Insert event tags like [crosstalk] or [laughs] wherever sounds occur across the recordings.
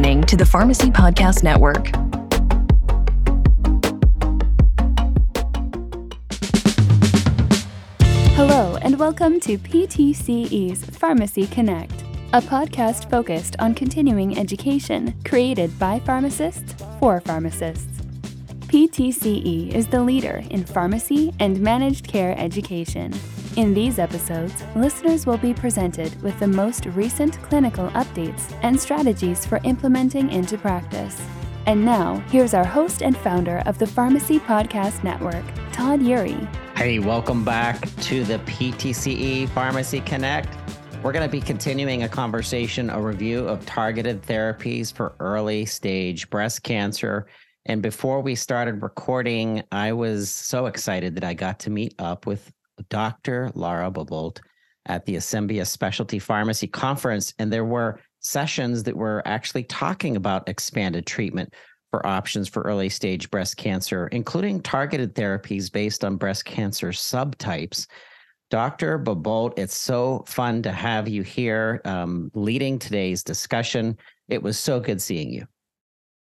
listening to the Pharmacy Podcast Network. Hello, and welcome to PTCE's Pharmacy Connect, a podcast focused on continuing education created by pharmacists for pharmacists. PTCE is the leader in pharmacy and managed care education. In these episodes, listeners will be presented with the most recent clinical updates and strategies for implementing into practice. And now, here's our host and founder of the Pharmacy Podcast Network, Todd Eury. Hey, welcome back to the PTCE Pharmacy Connect. We're going to be continuing a conversation, a review of targeted therapies for early stage breast cancer. And before we started recording, I was so excited that I got to meet up with Dr. Laura Bobolts at the Asembia Specialty Pharmacy Conference. And there were sessions that were actually talking about expanded treatment for options for early stage breast cancer, including targeted therapies based on breast cancer subtypes. Dr. Bobolts, it's so fun to have you here um, leading today's discussion. It was so good seeing you.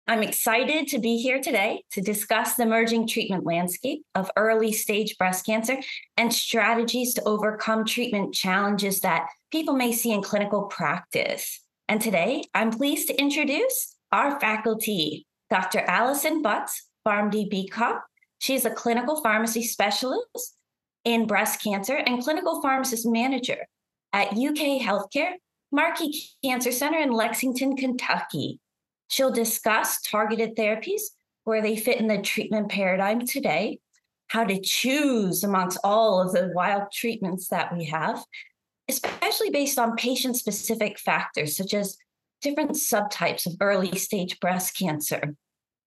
I'm excited to be here today to discuss the emerging treatment landscape of early stage breast cancer and strategies to overcome treatment challenges that people may see in clinical practice. And today, I'm pleased to introduce our faculty, Dr. Allison Butts, PharmD BCOP. She's a clinical pharmacy specialist in breast cancer and clinical pharmacist manager at UK Healthcare Markey Cancer Center in Lexington, Kentucky. She'll discuss targeted therapies, where they fit in the treatment paradigm today, how to choose amongst all of the wild treatments that we have, especially based on patient specific factors such as different subtypes of early stage breast cancer.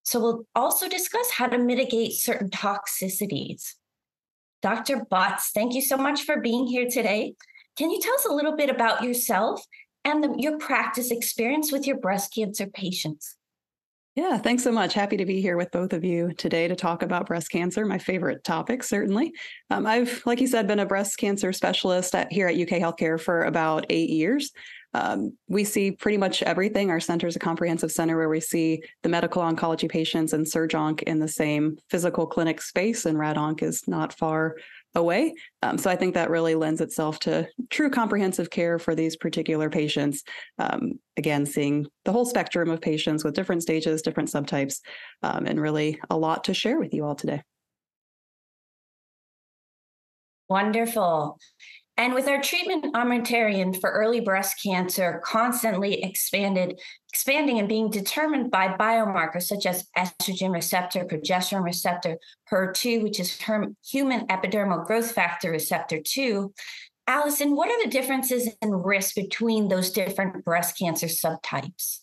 So, we'll also discuss how to mitigate certain toxicities. Dr. Butts, thank you so much for being here today. Can you tell us a little bit about yourself and the, your practice experience with your breast cancer patients. Yeah, thanks so much. Happy to be here with both of you today to talk about breast cancer, my favorite topic, certainly. Um, I've, like you said, been a breast cancer specialist at, here at UK Healthcare for about eight years. Um, we see pretty much everything. Our center is a comprehensive center where we see the medical oncology patients and surg-onc in the same physical clinic space, and rad-onc is not far away. Um, so I think that really lends itself to true comprehensive care for these particular patients. Um, again, seeing the whole spectrum of patients with different stages, different subtypes, um, and really a lot to share with you all today. Wonderful. And with our treatment armamentarium for early breast cancer constantly expanded, expanding and being determined by biomarkers such as estrogen receptor, progesterone receptor, HER2, which is human epidermal growth factor receptor 2. Allison, what are the differences in risk between those different breast cancer subtypes?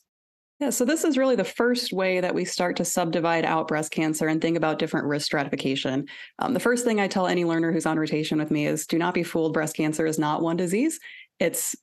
Yeah, so this is really the first way that we start to subdivide out breast cancer and think about different risk stratification. Um, the first thing I tell any learner who's on rotation with me is do not be fooled. Breast cancer is not one disease. It's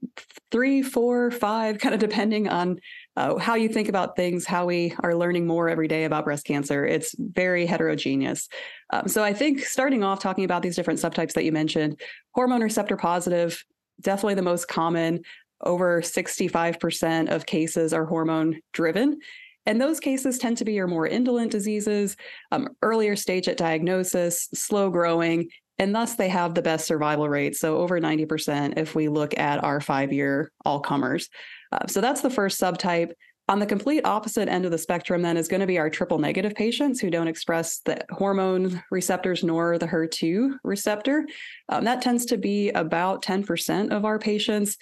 three, four, five, [laughs] kind of depending on uh, how you think about things, how we are learning more every day about breast cancer. It's very heterogeneous. Um, so I think starting off talking about these different subtypes that you mentioned, hormone receptor positive, definitely the most common over 65% of cases are hormone driven. And those cases tend to be your more indolent diseases, um, earlier stage at diagnosis, slow growing, and thus they have the best survival rate. So over 90% if we look at our five year all comers. Uh, so that's the first subtype. On the complete opposite end of the spectrum, then, is going to be our triple negative patients who don't express the hormone receptors nor the HER2 receptor. Um, that tends to be about 10% of our patients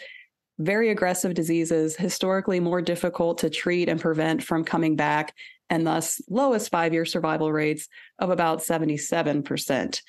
very aggressive diseases, historically more difficult to treat and prevent from coming back, and thus lowest five year survival rates of about 77%.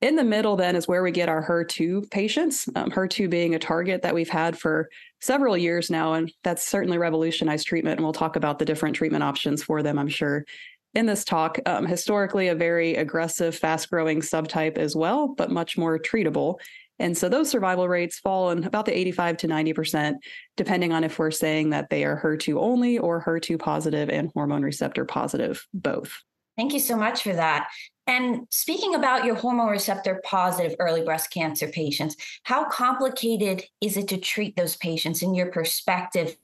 In the middle, then, is where we get our HER2 patients, um, HER2 being a target that we've had for several years now. And that's certainly revolutionized treatment. And we'll talk about the different treatment options for them, I'm sure, in this talk. Um, historically, a very aggressive, fast growing subtype as well, but much more treatable. And so those survival rates fall in about the 85 to 90%, depending on if we're saying that they are HER2 only or HER2 positive and hormone receptor positive, both. Thank you so much for that. And speaking about your hormone receptor positive early breast cancer patients, how complicated is it to treat those patients in your perspective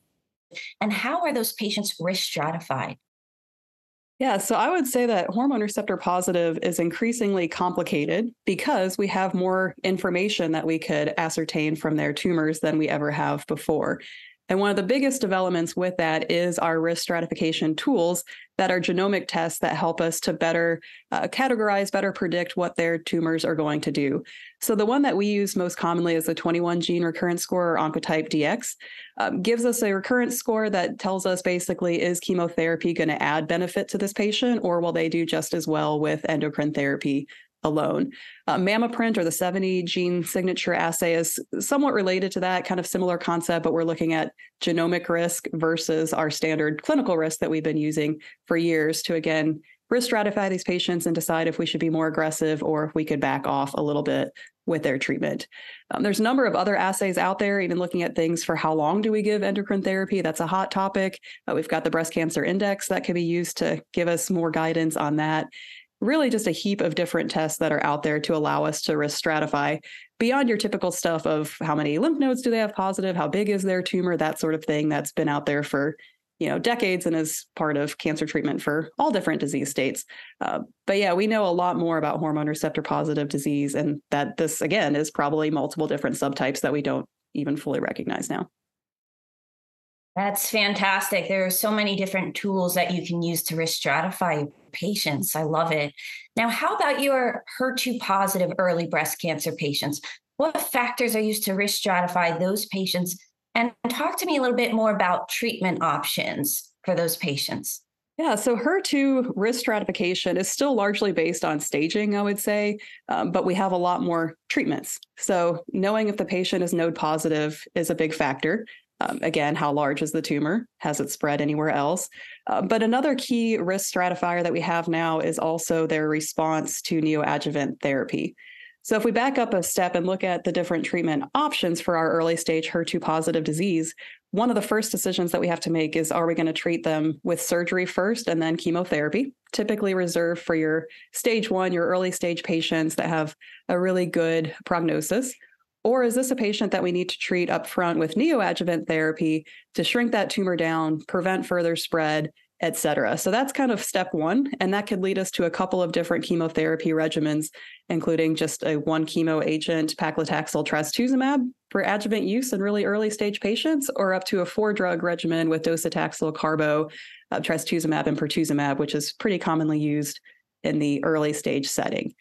And how are those patients risk stratified? Yeah, so I would say that hormone receptor positive is increasingly complicated because we have more information that we could ascertain from their tumors than we ever have before. And one of the biggest developments with that is our risk stratification tools that are genomic tests that help us to better uh, categorize, better predict what their tumors are going to do. So the one that we use most commonly is the 21 gene recurrence score or Oncotype DX. Um, gives us a recurrence score that tells us basically is chemotherapy going to add benefit to this patient or will they do just as well with endocrine therapy alone. Uh, MammaPrint or the 70 gene signature assay is somewhat related to that, kind of similar concept, but we're looking at genomic risk versus our standard clinical risk that we've been using for years to again risk stratify these patients and decide if we should be more aggressive or if we could back off a little bit with their treatment. Um, there's a number of other assays out there, even looking at things for how long do we give endocrine therapy. That's a hot topic. Uh, we've got the breast cancer index that can be used to give us more guidance on that really just a heap of different tests that are out there to allow us to risk stratify beyond your typical stuff of how many lymph nodes do they have positive, how big is their tumor, that sort of thing that's been out there for you know decades and is part of cancer treatment for all different disease states. Uh, but yeah, we know a lot more about hormone receptor positive disease, and that this again is probably multiple different subtypes that we don't even fully recognize now. That's fantastic. There are so many different tools that you can use to risk stratify patients. I love it. Now, how about your HER2 positive early breast cancer patients? What factors are used to risk stratify those patients? And talk to me a little bit more about treatment options for those patients. Yeah, so HER2 risk stratification is still largely based on staging, I would say, um, but we have a lot more treatments. So, knowing if the patient is node positive is a big factor. Um, again, how large is the tumor? Has it spread anywhere else? Uh, but another key risk stratifier that we have now is also their response to neoadjuvant therapy. So, if we back up a step and look at the different treatment options for our early stage HER2 positive disease, one of the first decisions that we have to make is are we going to treat them with surgery first and then chemotherapy, typically reserved for your stage one, your early stage patients that have a really good prognosis? Or is this a patient that we need to treat up front with neoadjuvant therapy to shrink that tumor down, prevent further spread, et cetera? So that's kind of step one. And that could lead us to a couple of different chemotherapy regimens, including just a one chemo agent, paclitaxel trastuzumab for adjuvant use in really early stage patients, or up to a four drug regimen with docetaxel, carbo, uh, trastuzumab, and pertuzumab, which is pretty commonly used in the early stage setting.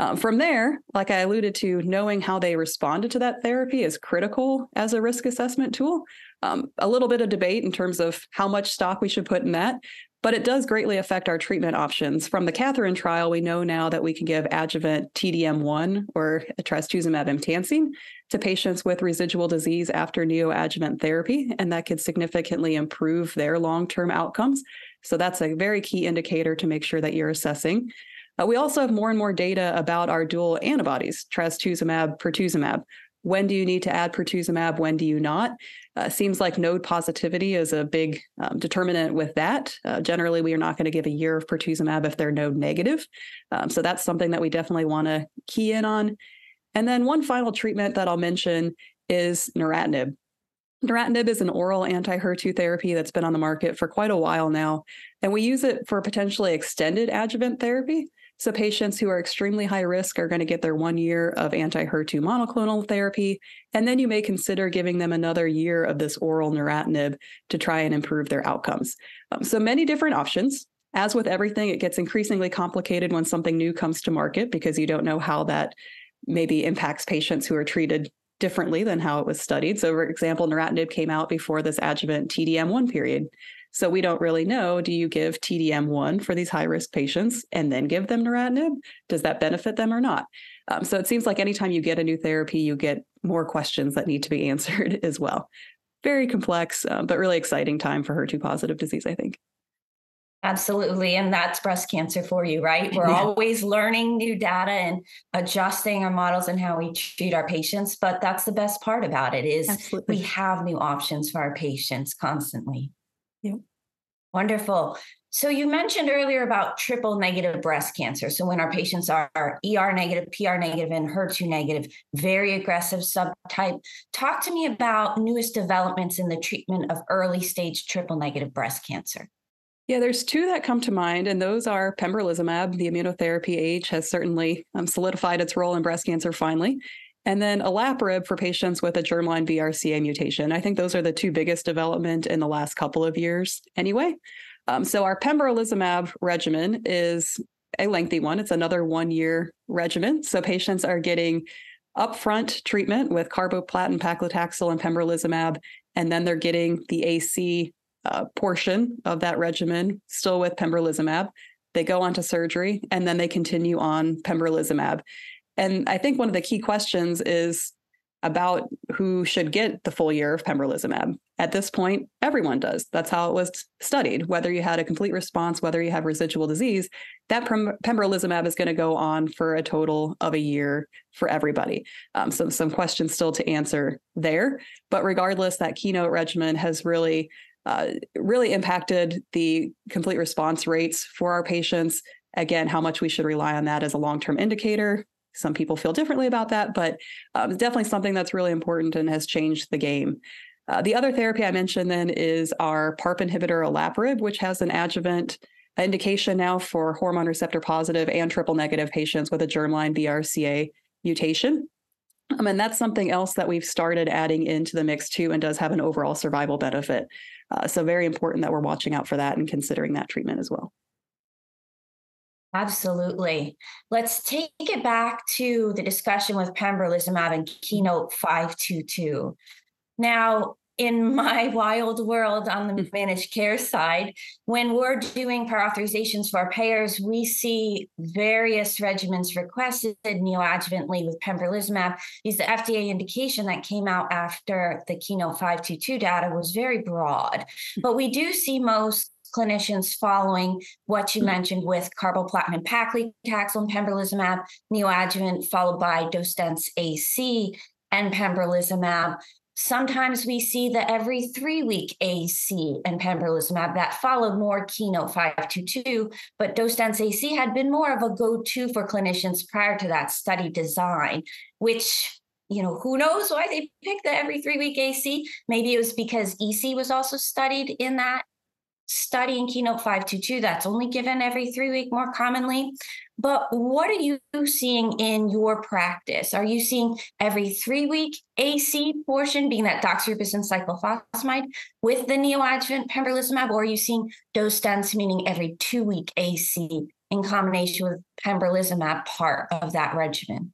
Um, from there, like I alluded to, knowing how they responded to that therapy is critical as a risk assessment tool. Um, a little bit of debate in terms of how much stock we should put in that, but it does greatly affect our treatment options. From the KATHERINE trial, we know now that we can give adjuvant TDM1 or trastuzumab emtansine to patients with residual disease after neoadjuvant therapy, and that could significantly improve their long term outcomes. So that's a very key indicator to make sure that you're assessing. Uh, we also have more and more data about our dual antibodies, trastuzumab, pertuzumab. When do you need to add pertuzumab? When do you not? Uh, seems like node positivity is a big um, determinant with that. Uh, generally, we are not going to give a year of pertuzumab if they're node negative. Um, so that's something that we definitely want to key in on. And then one final treatment that I'll mention is neratinib. Neratinib is an oral anti HER2 therapy that's been on the market for quite a while now, and we use it for potentially extended adjuvant therapy. So patients who are extremely high risk are going to get their one year of anti-HER2 monoclonal therapy, and then you may consider giving them another year of this oral neratinib to try and improve their outcomes. Um, so many different options. As with everything, it gets increasingly complicated when something new comes to market because you don't know how that maybe impacts patients who are treated differently than how it was studied. So, for example, neratinib came out before this adjuvant TDM1 period. So we don't really know. Do you give TDM1 for these high risk patients and then give them neratinib? Does that benefit them or not? Um, so it seems like anytime you get a new therapy, you get more questions that need to be [laughs] answered as well. Very complex, uh, but really exciting time for HER2 positive disease, I think. Absolutely. And that's breast cancer for you, right? [laughs] We're yeah. always learning new data and adjusting our models and how we treat our patients. But that's the best part about it is Absolutely. we have new options for our patients constantly. Yep. Wonderful. So you mentioned earlier about triple negative breast cancer. So when our patients are ER negative, PR negative, and HER2 negative, very aggressive subtype. Talk to me about newest developments in the treatment of early stage triple negative breast cancer. Yeah, there's two that come to mind, and those are pembrolizumab. The immunotherapy age has certainly um, solidified its role in breast cancer finally. And then olaparib for patients with a germline BRCA mutation. I think those are the two biggest development in the last couple of years anyway. Um, so our pembrolizumab regimen is a lengthy one. It's another one year regimen. So patients are getting upfront treatment with carboplatin, paclitaxel, and pembrolizumab, and then they're getting the AC uh, portion of that regimen still with pembrolizumab. They go on to surgery, and then they continue on pembrolizumab. And I think one of the key questions is about who should get the full year of pembrolizumab. At this point, everyone does. That's how it was studied. Whether you had a complete response, whether you have residual disease, that pembrolizumab is going to go on for a total of a year for everybody. Um, so, some questions still to answer there. But regardless, that keynote regimen has really, uh, really impacted the complete response rates for our patients. Again, how much we should rely on that as a long term indicator some people feel differently about that, but um, definitely something that's really important and has changed the game. Uh, the other therapy I mentioned then is our PARP inhibitor olaparib, which has an adjuvant indication now for hormone receptor positive and triple negative patients with a germline BRCA mutation. Um, and that's something else that we've started adding into the mix too, and does have an overall survival benefit. Uh, so, very important that we're watching out for that and considering that treatment as well. Absolutely. Let's take it back to the discussion with pembrolizumab and keynote 522. Now, in [laughs] my wild world on the mm. managed care side, when we're doing prior authorizations for our payers, we see various regimens requested neoadjuvantly with pembrolizumab. Because the FDA indication that came out after the keynote 522 data was very broad. Mm. But we do see most clinicians following what you mm-hmm. mentioned with carboplatin paclitaxel and pembrolizumab, neoadjuvant followed by dose dense AC and pembrolizumab. Sometimes we see the every three week AC and pembrolizumab that followed more keynote 522, but dose dense AC had been more of a go to for clinicians prior to that study design, which you know, who knows why they picked the every three week AC? Maybe it was because EC was also studied in that studying Keynote 522. That's only given every three week more commonly. But what are you seeing in your practice? Are you seeing every three week AC portion, being that doxorubicin cyclophosphamide with the neoadjuvant pembrolizumab, or are you seeing dose dense, meaning every two week AC in combination with pembrolizumab part of that regimen?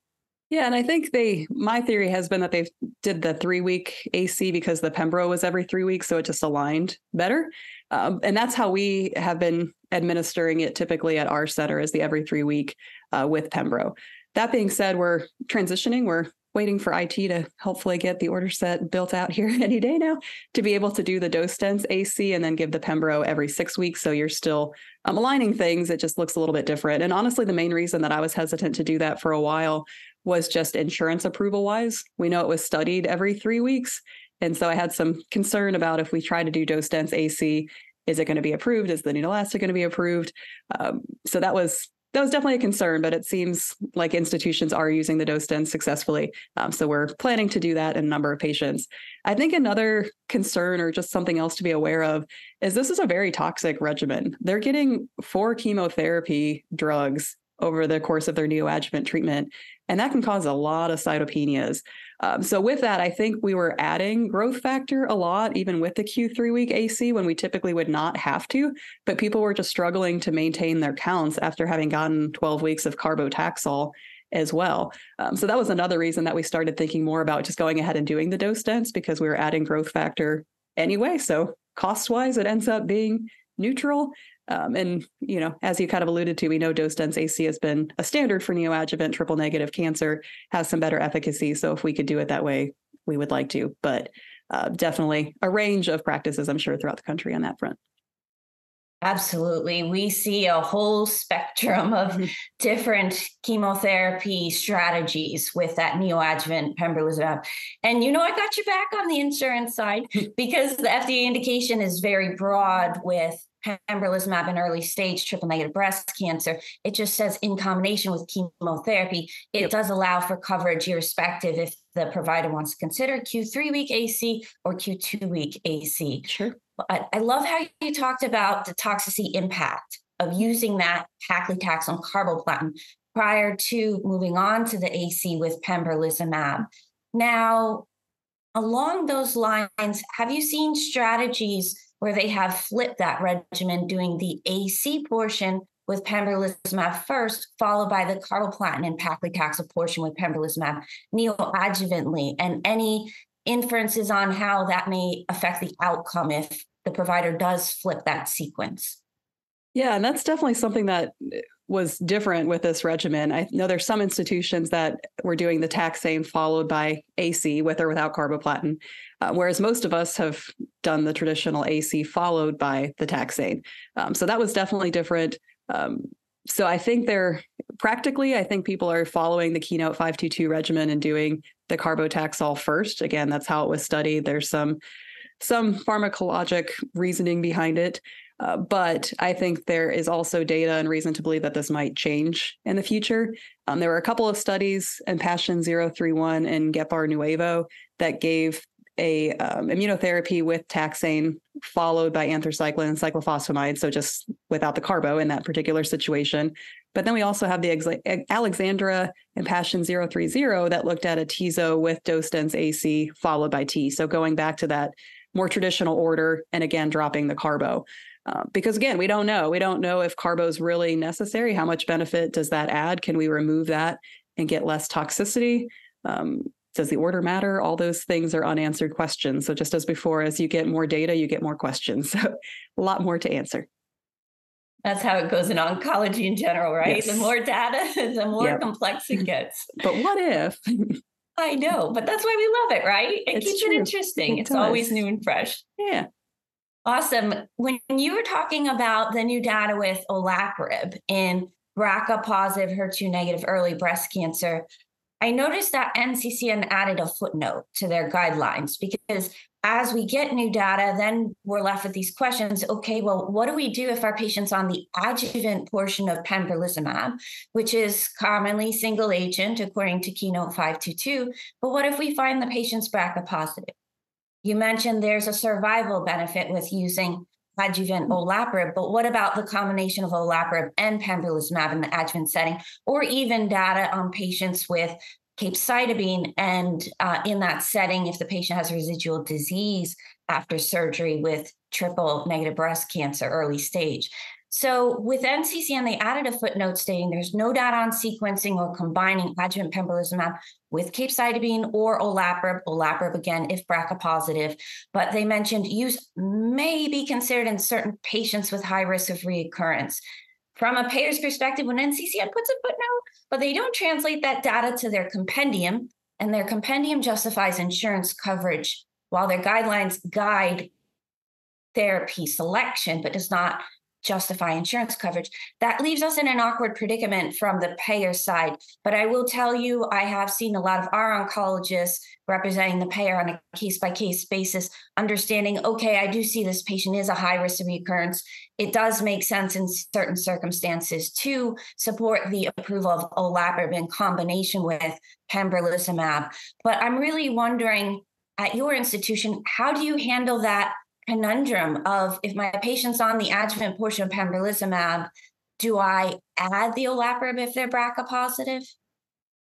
Yeah, and I think they my theory has been that they did the three week AC because the Pembro was every three weeks, so it just aligned better. Um, and that's how we have been administering it typically at our center is the every three week uh, with Pembro. That being said, we're transitioning. We're waiting for IT to hopefully get the order set built out here [laughs] any day now to be able to do the dose dense AC and then give the Pembro every six weeks. So you're still um, aligning things. It just looks a little bit different. And honestly, the main reason that I was hesitant to do that for a while was just insurance approval wise. We know it was studied every three weeks. And so I had some concern about if we try to do dose dense AC, is it going to be approved? Is the Neulasta going to be approved? Um, so that was that was definitely a concern, but it seems like institutions are using the dose dense successfully. Um, so we're planning to do that in a number of patients. I think another concern or just something else to be aware of is this is a very toxic regimen. They're getting four chemotherapy drugs over the course of their neoadjuvant treatment. And that can cause a lot of cytopenias. Um, so, with that, I think we were adding growth factor a lot, even with the Q3 week AC when we typically would not have to. But people were just struggling to maintain their counts after having gotten 12 weeks of carbotaxol as well. Um, so, that was another reason that we started thinking more about just going ahead and doing the dose dense because we were adding growth factor anyway. So, cost wise, it ends up being neutral. Um, and you know, as you kind of alluded to, we know dose dense AC has been a standard for neoadjuvant triple negative cancer, has some better efficacy. So if we could do it that way, we would like to. But uh, definitely a range of practices, I'm sure, throughout the country on that front. Absolutely. We see a whole spectrum of mm-hmm. different chemotherapy strategies with that neoadjuvant pembrolizumab. And you know, I got you back on the insurance side because the FDA indication is very broad with pembrolizumab in early stage triple negative breast cancer. It just says in combination with chemotherapy. It yep. does allow for coverage irrespective if the provider wants to consider Q3 week AC or Q2 week AC. Sure. I, I love how you talked about the toxicity impact of using that paclitaxel carboplatin prior to moving on to the AC with pembrolizumab. Now, along those lines, have you seen strategies where they have flipped that regimen, doing the AC portion with pembrolizumab first, followed by the carboplatin and paclitaxel portion with pembrolizumab neoadjuvantly, and any inferences on how that may affect the outcome if the provider does flip that sequence. Yeah, and that's definitely something that was different with this regimen. I know there's some institutions that were doing the taxane followed by AC with or without carboplatin, uh, whereas most of us have done the traditional AC followed by the taxane. Um, so that was definitely different. Um, so I think they're practically, I think people are following the Keynote 522 regimen and doing the carbotaxol first. Again, that's how it was studied. There's some some pharmacologic reasoning behind it. Uh, but I think there is also data and reason to believe that this might change in the future. Um, there were a couple of studies IMpassion031 and GeparNuevo that gave a um, immunotherapy with taxane followed by anthracycline and cyclophosphamide, so just without the carbo in that particular situation. But then we also have the Alexandra and Passion 030 that looked at a atezo with dose dense AC followed by T. So going back to that more traditional order and again dropping the carbo. Uh, because again, we don't know. We don't know if carbo is really necessary. How much benefit does that add? Can we remove that and get less toxicity? Um, does the order matter? All those things are unanswered questions. So just as before, as you get more data, you get more questions. [laughs] So a lot more to answer. That's how it goes in oncology in general, right? Yes. The more data, [laughs] the more yep. complex it [laughs] gets. but what if? I know, but that's why we love it, right? It it's keeps true. it interesting. It it's does. always new and fresh. Yeah. Awesome. When you were talking about the new data with olaparib in BRCA positive, HER2 negative early breast cancer, I noticed that NCCN added a footnote to their guidelines because as we get new data, then we're left with these questions. Okay, well, what do we do if our patient's on the adjuvant portion of pembrolizumab, which is commonly single agent according to Keynote 522? But what if we find the patient's BRCA positive? You mentioned there's a survival benefit with using adjuvant olaparib, but what about the combination of olaparib and pembrolizumab in the adjuvant setting, or even data on patients with capecitabine and uh, in that setting if the patient has residual disease after surgery with triple negative breast cancer early stage so with NCCN, they added a footnote stating there's no data on sequencing or combining adjuvant pembrolizumab with capecitabine or olaparib, olaparib again if BRCA positive. But they mentioned use may be considered in certain patients with high risk of reoccurrence. From a payer's perspective, when NCCN puts a footnote, but they don't translate that data to their compendium, and their compendium justifies insurance coverage while their guidelines guide therapy selection, but does not justify insurance coverage. That leaves us in an awkward predicament from the payer side. But I will tell you, I have seen a lot of our oncologists representing the payer on a case by case basis, understanding, okay, I do see this patient is a high risk of recurrence. It does make sense in certain circumstances to support the approval of olaparib in combination with pembrolizumab. But I'm really wondering at your institution, how do you handle that conundrum of if my patient's on the adjuvant portion of pembrolizumab, do I add the olaparib if they're BRCA positive?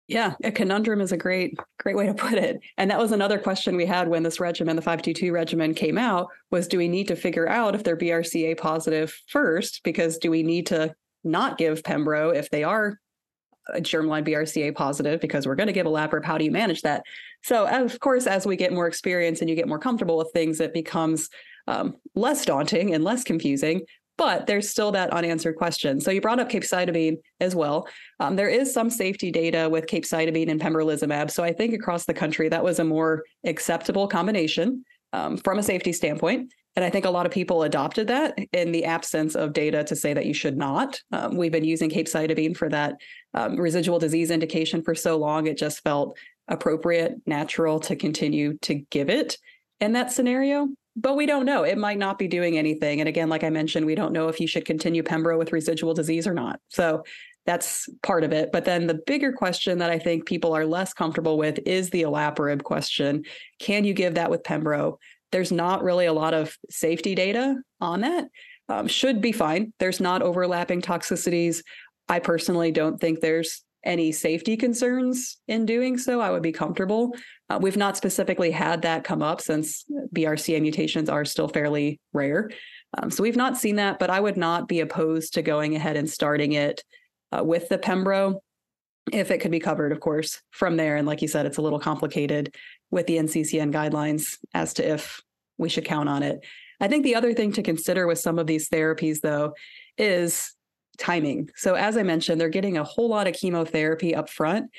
Yeah, a conundrum is a great, great way to put it. And that was another question we had when this regimen, the 522 regimen came out, was do we need to figure out if they're BRCA positive first? Because do we need to not give Pembro if they are germline BRCA positive because we're going to give olaparib. How do you manage that? So, of course, as we get more experience and you get more comfortable with things, it becomes um, less daunting and less confusing. But there's still that unanswered question. So you brought up capecitabine as well. Um, there is some safety data with capecitabine and pembrolizumab. So I think across the country that was a more acceptable combination um, from a safety standpoint. And I think a lot of people adopted that in the absence of data to say that you should not. Um, we've been using capecitabine for that um, residual disease indication for so long, it just felt appropriate, natural to continue to give it in that scenario. But we don't know. It might not be doing anything. And again, like I mentioned, we don't know if you should continue Pembro with residual disease or not. So that's part of it. But then the bigger question that I think people are less comfortable with is the olaparib question. Can you give that with Pembro? There's not really a lot of safety data on that. Um, should be fine. There's not overlapping toxicities. I personally don't think there's any safety concerns in doing so. I would be comfortable. Uh, we've not specifically had that come up since BRCA mutations are still fairly rare. Um, so we've not seen that, but I would not be opposed to going ahead and starting it uh, with the Pembro if it could be covered, of course, from there. And like you said, it's a little complicated with the NCCN guidelines as to if we should count on it. I think the other thing to consider with some of these therapies, though, is timing. So, as I mentioned, they're getting a whole lot of chemotherapy up front.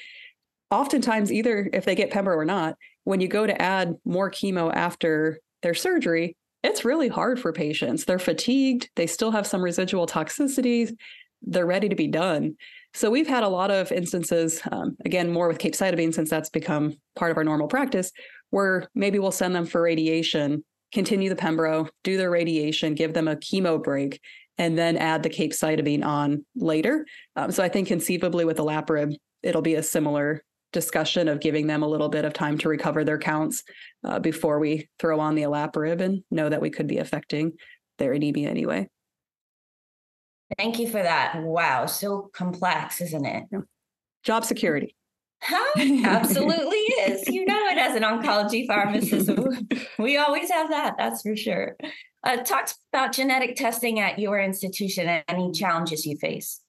Oftentimes, either if they get Pembro or not, when you go to add more chemo after their surgery, it's really hard for patients. They're fatigued, they still have some residual toxicities, they're ready to be done. So we've had a lot of instances, um, again, more with capecitabine since that's become part of our normal practice, where maybe we'll send them for radiation, continue the Pembro, do their radiation, give them a chemo break, and then add the capecitabine on later. Um, so I think conceivably with the olaparib, it'll be a similar discussion of giving them a little bit of time to recover their counts uh, before we throw on the olaparib and know that we could be affecting their anemia anyway. Thank you for that. Wow, so complex, isn't it? Job security. [laughs] Absolutely is. You know it as an oncology pharmacist. [laughs] we always have that, that's for sure. Uh, talk about genetic testing at your institution and any challenges you face.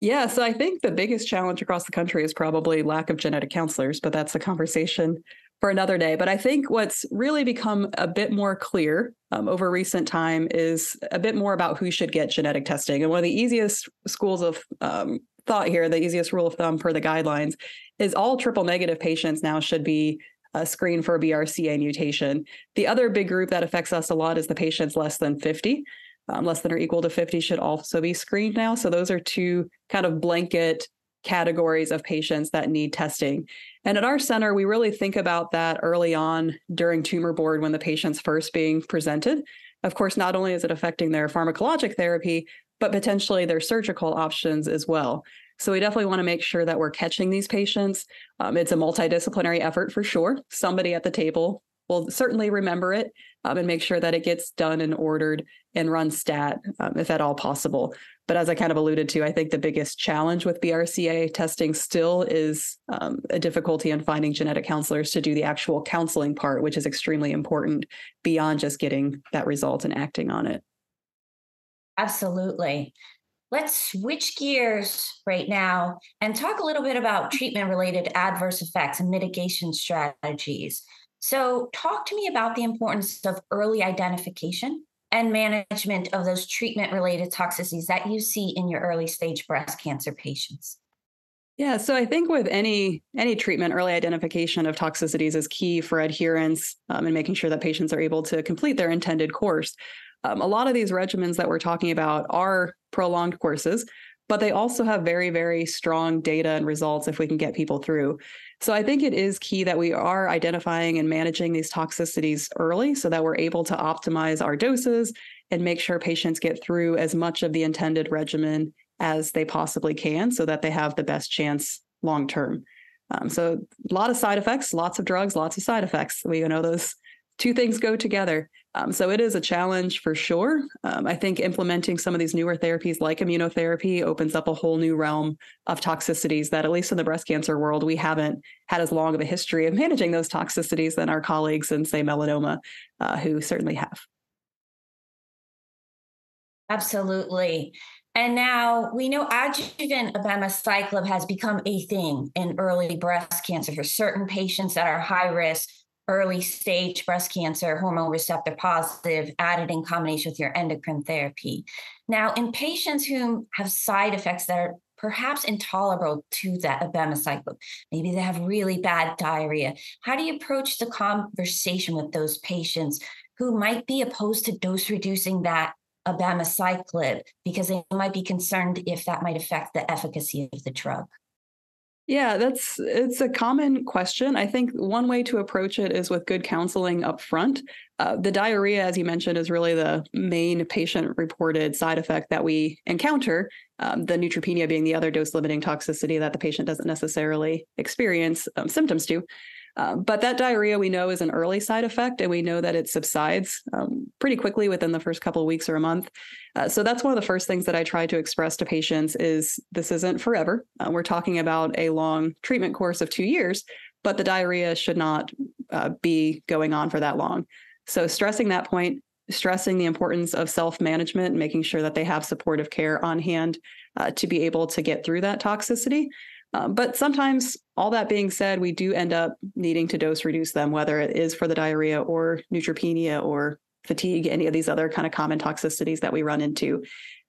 Yeah, so I think the biggest challenge across the country is probably lack of genetic counselors, but that's a conversation for another day. But I think what's really become a bit more clear um, over recent time is a bit more about who should get genetic testing. And one of the easiest schools of um, thought here, the easiest rule of thumb for the guidelines, is all triple negative patients now should be screened for a BRCA mutation. The other big group that affects us a lot is the patients less than 50. Um, less than or equal to 50 should also be screened now. So those are two kind of blanket categories of patients that need testing. And at our center, we really think about that early on during tumor board when the patient's first being presented. Of course, not only is it affecting their pharmacologic therapy, but potentially their surgical options as well. So we definitely want to make sure that we're catching these patients. Um, it's a multidisciplinary effort for sure. Somebody at the table will certainly remember it um, and make sure that it gets done and ordered and run stat um, if at all possible. But as I kind of alluded to, I think the biggest challenge with BRCA testing still is um, a difficulty in finding genetic counselors to do the actual counseling part, which is extremely important beyond just getting that result and acting on it. Absolutely. Let's switch gears right now and talk a little bit about treatment related adverse effects and mitigation strategies. So, talk to me about the importance of early identification and management of those treatment related toxicities that you see in your early stage breast cancer patients. Yeah, so I think with any any treatment, early identification of toxicities is key for adherence um, and making sure that patients are able to complete their intended course. Um, a lot of these regimens that we're talking about are prolonged courses, but they also have very, very strong data and results if we can get people through. So I think it is key that we are identifying and managing these toxicities early so that we're able to optimize our doses and make sure patients get through as much of the intended regimen as they possibly can so that they have the best chance long term. Um, so a lot of side effects, lots of drugs, lots of side effects. We know those two things go together. Um, so it is a challenge for sure. Um, I think implementing some of these newer therapies like immunotherapy opens up a whole new realm of toxicities that, at least in the breast cancer world, we haven't had as long of a history of managing those toxicities than our colleagues in, say, melanoma, uh, who certainly have. Absolutely. And now we know adjuvant abemaciclib has become a thing in early breast cancer for certain patients that are high risk early stage breast cancer, hormone receptor positive, added in combination with your endocrine therapy. Now, in patients who have side effects that are perhaps intolerable to that abemaciclib, maybe they have really bad diarrhea, how do you approach the conversation with those patients who might be opposed to dose reducing that abemaciclib because they might be concerned if that might affect the efficacy of the drug? Yeah, that's it's a common question. I think one way to approach it is with good counseling up front. Uh, the diarrhea, as you mentioned, is really the main patient reported side effect that we encounter. Um, the neutropenia being the other dose limiting toxicity that the patient doesn't necessarily experience um, symptoms to. Um, but that diarrhea we know is an early side effect, and we know that it subsides um, pretty quickly within the first couple of weeks or a month. Uh, so that's one of the first things that I try to express to patients is this isn't forever. Uh, we're talking about a long treatment course of two years, but the diarrhea should not uh, be going on for that long. So stressing that point, stressing the importance of self-management, making sure that they have supportive care on hand uh, to be able to get through that toxicity. Um, but sometimes, all that being said, we do end up needing to dose reduce them, whether it is for the diarrhea or neutropenia or fatigue, any of these other kind of common toxicities that we run into.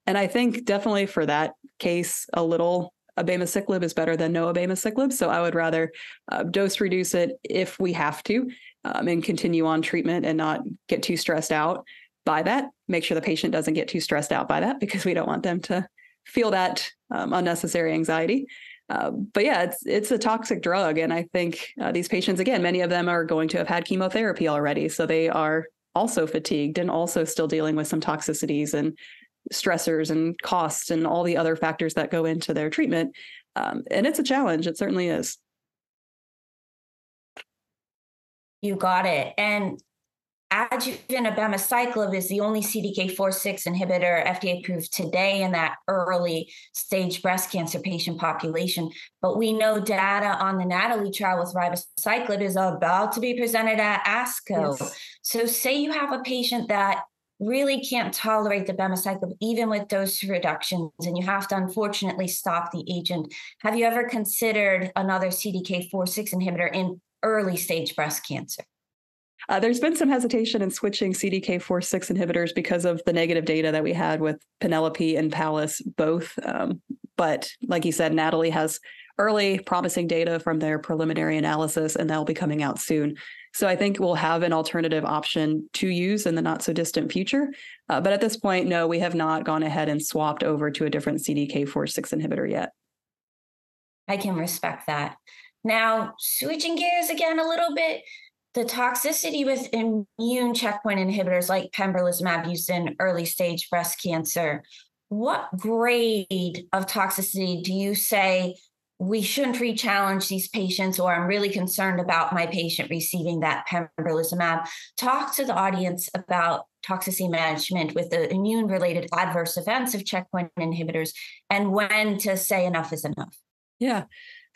And I think definitely for that case, a little abemaciclib is better than no abemaciclib. So I would rather uh, dose reduce it if we have to um, and continue on treatment and not get too stressed out by that. Make sure the patient doesn't get too stressed out by that because we don't want them to feel that um, unnecessary anxiety. Uh, but yeah, it's it's a toxic drug, and I think uh, these patients, again, many of them are going to have had chemotherapy already, so they are also fatigued and also still dealing with some toxicities and stressors and costs and all the other factors that go into their treatment. Um, and it's a challenge. It certainly is. You got it. And adjuvant abemaciclib is the only CDK4/6 inhibitor FDA approved today in that early stage breast cancer patient population. But we know data on the NATALEE trial with ribociclib is about to be presented at ASCO. Yes. So, say you have a patient that really can't tolerate the abemaciclib even with dose reductions and you have to unfortunately stop the agent have you ever considered another cdk4-6 inhibitor in early stage breast cancer uh, there's been some hesitation in switching CDK4/6 inhibitors because of the negative data that we had with Penelope and Pallas both. Um, but like you said, NATALEE has early promising data from their preliminary analysis, and that'll be coming out soon. So I think we'll have an alternative option to use in the not so distant future. Uh, but at this point, no, we have not gone ahead and swapped over to a different CDK4/6 inhibitor yet. I can respect that. Now, switching gears again a little bit, the toxicity with immune checkpoint inhibitors like pembrolizumab used in early stage breast cancer, what grade of toxicity do you say we shouldn't re-challenge these patients or i'm really concerned about my patient receiving that pembrolizumab? Talk to the audience about toxicity management with the immune related adverse events of checkpoint inhibitors and when to say enough is enough. Yeah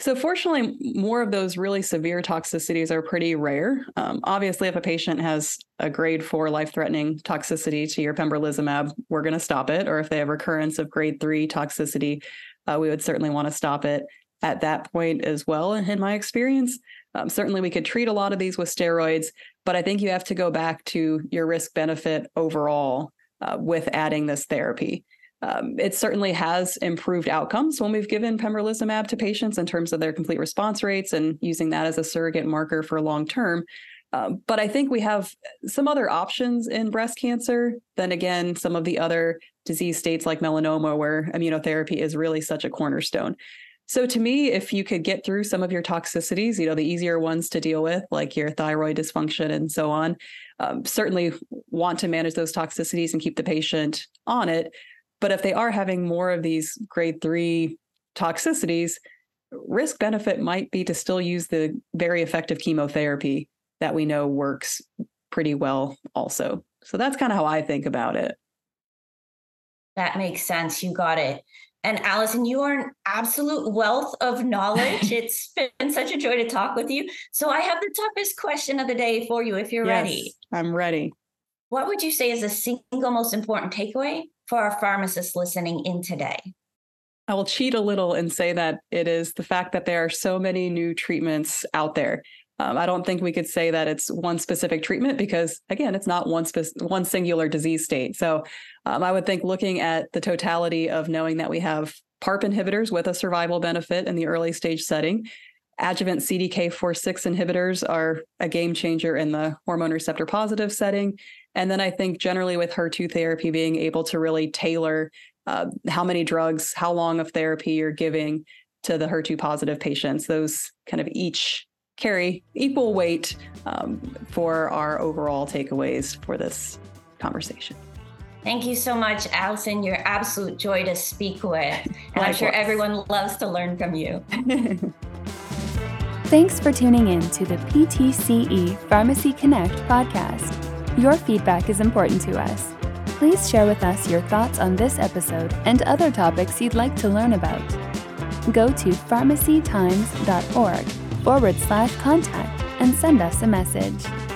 so, fortunately, more of those really severe toxicities are pretty rare. Um, obviously, if a patient has a grade four life threatening toxicity to your pembrolizumab, we're going to stop it. Or if they have recurrence of grade three toxicity, uh, we would certainly want to stop it at that point as well. In my experience, um, certainly we could treat a lot of these with steroids, but I think you have to go back to your risk benefit overall uh, with adding this therapy. Um, it certainly has improved outcomes when we've given pembrolizumab to patients in terms of their complete response rates and using that as a surrogate marker for long term. Um, but I think we have some other options in breast cancer than, again, some of the other disease states like melanoma, where immunotherapy is really such a cornerstone. So, to me, if you could get through some of your toxicities, you know, the easier ones to deal with, like your thyroid dysfunction and so on, um, certainly want to manage those toxicities and keep the patient on it. But if they are having more of these grade three toxicities, risk benefit might be to still use the very effective chemotherapy that we know works pretty well also. So that's kind of how I think about it. That makes sense. You got it. And Allison, you are an absolute wealth of knowledge. [laughs] it's been such a joy to talk with you. So I have the toughest question of the day for you if you're yes, ready. I'm ready. What would you say is the single most important takeaway for our pharmacists listening in today? I will cheat a little and say that it is the fact that there are so many new treatments out there. Um, I don't think we could say that it's one specific treatment because, again, it's not one spe- one singular disease state. So, um, I would think looking at the totality of knowing that we have PARP inhibitors with a survival benefit in the early stage setting, adjuvant CDK4/6 inhibitors are a game changer in the hormone receptor positive setting. And then I think generally with HER2 therapy, being able to really tailor uh, how many drugs, how long of therapy you're giving to the HER2 positive patients, those kind of each carry equal weight um, for our overall takeaways for this conversation. Thank you so much, Allison. You're absolute joy to speak with. [laughs] And I'm sure everyone loves to learn from you. [laughs] Thanks for tuning in to the PTCE Pharmacy Connect podcast. Your feedback is important to us. Please share with us your thoughts on this episode and other topics you'd like to learn about. Go to pharmacytimes.org forward slash contact and send us a message.